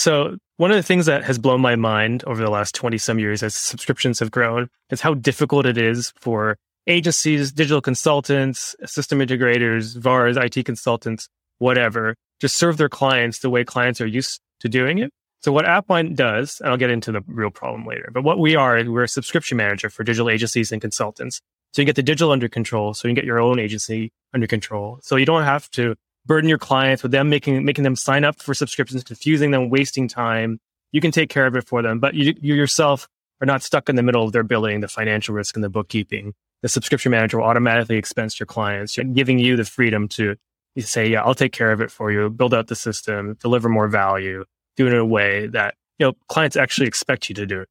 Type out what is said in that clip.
So one of the things that has blown my mind over the last 20 some years as subscriptions have grown is how difficult it is for agencies, digital consultants, system integrators, VARs, IT consultants, whatever, to serve their clients the way clients are used to doing it. So what AppBind does, and I'll get into the real problem later, but what we are, we're a subscription manager for digital agencies and consultants. So you get the digital under control. So you can get your own agency under control. So you don't have to burden your clients with them making, making them sign up for subscriptions, confusing them, wasting time. You can take care of it for them, but you, you yourself are not stuck in the middle of their billing, the financial risk and the bookkeeping. The subscription manager will automatically expense your clients, giving you the freedom to say, yeah, I'll take care of it for you, build out the system, deliver more value, do it in a way that, you know, clients actually expect you to do it.